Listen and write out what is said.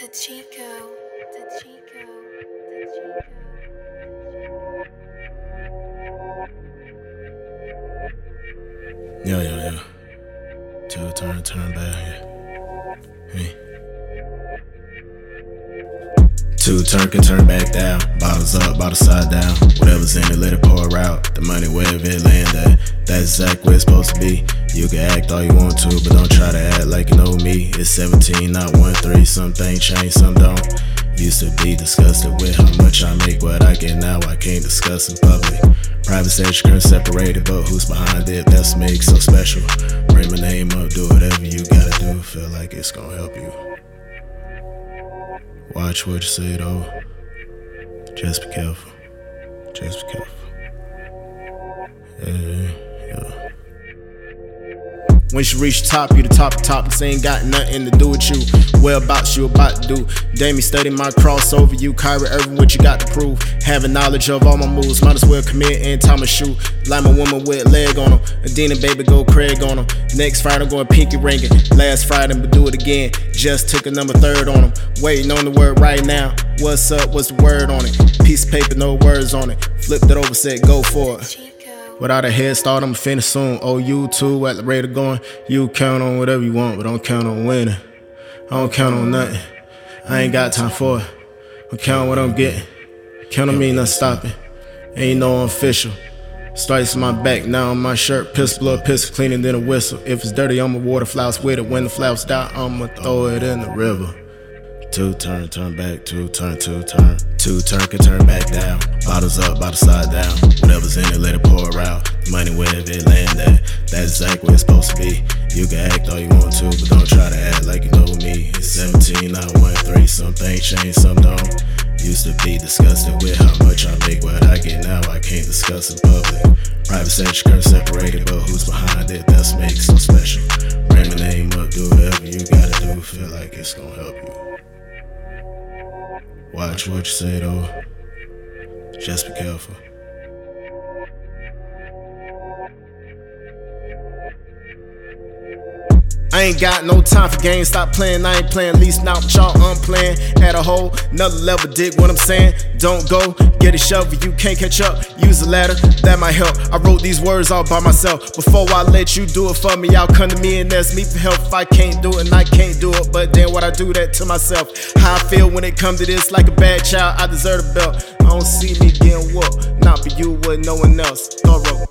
DeCicco, to Chico, DeCicco. Yeah, yeah, yeah. Two turn, turn back. Yeah. Hey. Two turn can turn back down. Bottles up, bottle side down. Whatever's in it, let it pour out. The money wherever it land at. That's exactly where it's supposed to be. You can act all you want to, but don't try to act like you know me. It's 17, not 1 3. Some things change, some don't. Used to be disgusted with how much I make, what I get now, I can't discuss in public. Private stage current separated, but who's behind it? That's makes so special. Bring my name up, do whatever you gotta do. Feel like it's gonna help you. Watch what you say though. Just be careful. Just be careful. Yeah. Once you reach top, you the top top. This ain't got nothing to do with you. Whereabouts you about to do? Damien study my crossover. You Kyrie Irving, what you got to prove? Having knowledge of all my moves, might as well commit and time a shoe. Like my woman with leg on them. Adina baby go Craig on them. Next Friday I'm going pinky ringing. Last Friday but do it again. Just took a number third on them. Waiting on the word right now. What's up? What's the word on it? Piece of paper, no words on it. Flipped it over, said go for it. Without a head start, I'm finished soon. Oh, you too, at the rate of going. You count on whatever you want, but don't count on winning. I don't count on nothing. I ain't got time for it. I'm counting what I'm getting. Count on me, not stopping. Ain't no official. Stripes on my back, now on my shirt. Pistol blood, pistol cleaner then a whistle. If it's dirty, I'ma water flowers with it. When the flowers die, I'ma throw it in the river. Two turn, turn back, two turn, two turn. Two turn can turn back down. Bottles up, bottle side down. Whatever's in it, let it pour out. Money wherever it land at. That's exactly where it's supposed to be. You can act all you want to, but don't try to act like you know me. It's 17, not 1 3. Some things change, some don't. Used to be disgusted with how much I make, what I get now, I can't discuss in public. Private section separated, but who's behind it? That's makes so special. Feel like it's gonna help you. Watch what you say though. Just be careful. Ain't got no time for games, stop playing, I ain't playing, least with y'all, I'm playing at a whole another level, dig what I'm saying? Don't go, get a shovel, you can't catch up, use a ladder, that might help. I wrote these words all by myself, before I let you do it for me, y'all come to me and ask me for help if I can't do it, and I can't do it, but then what I do that to myself. How I feel when it comes to this, like a bad child, I deserve a belt. I don't see me getting whooped, not for you, but no one else. Thorowgh.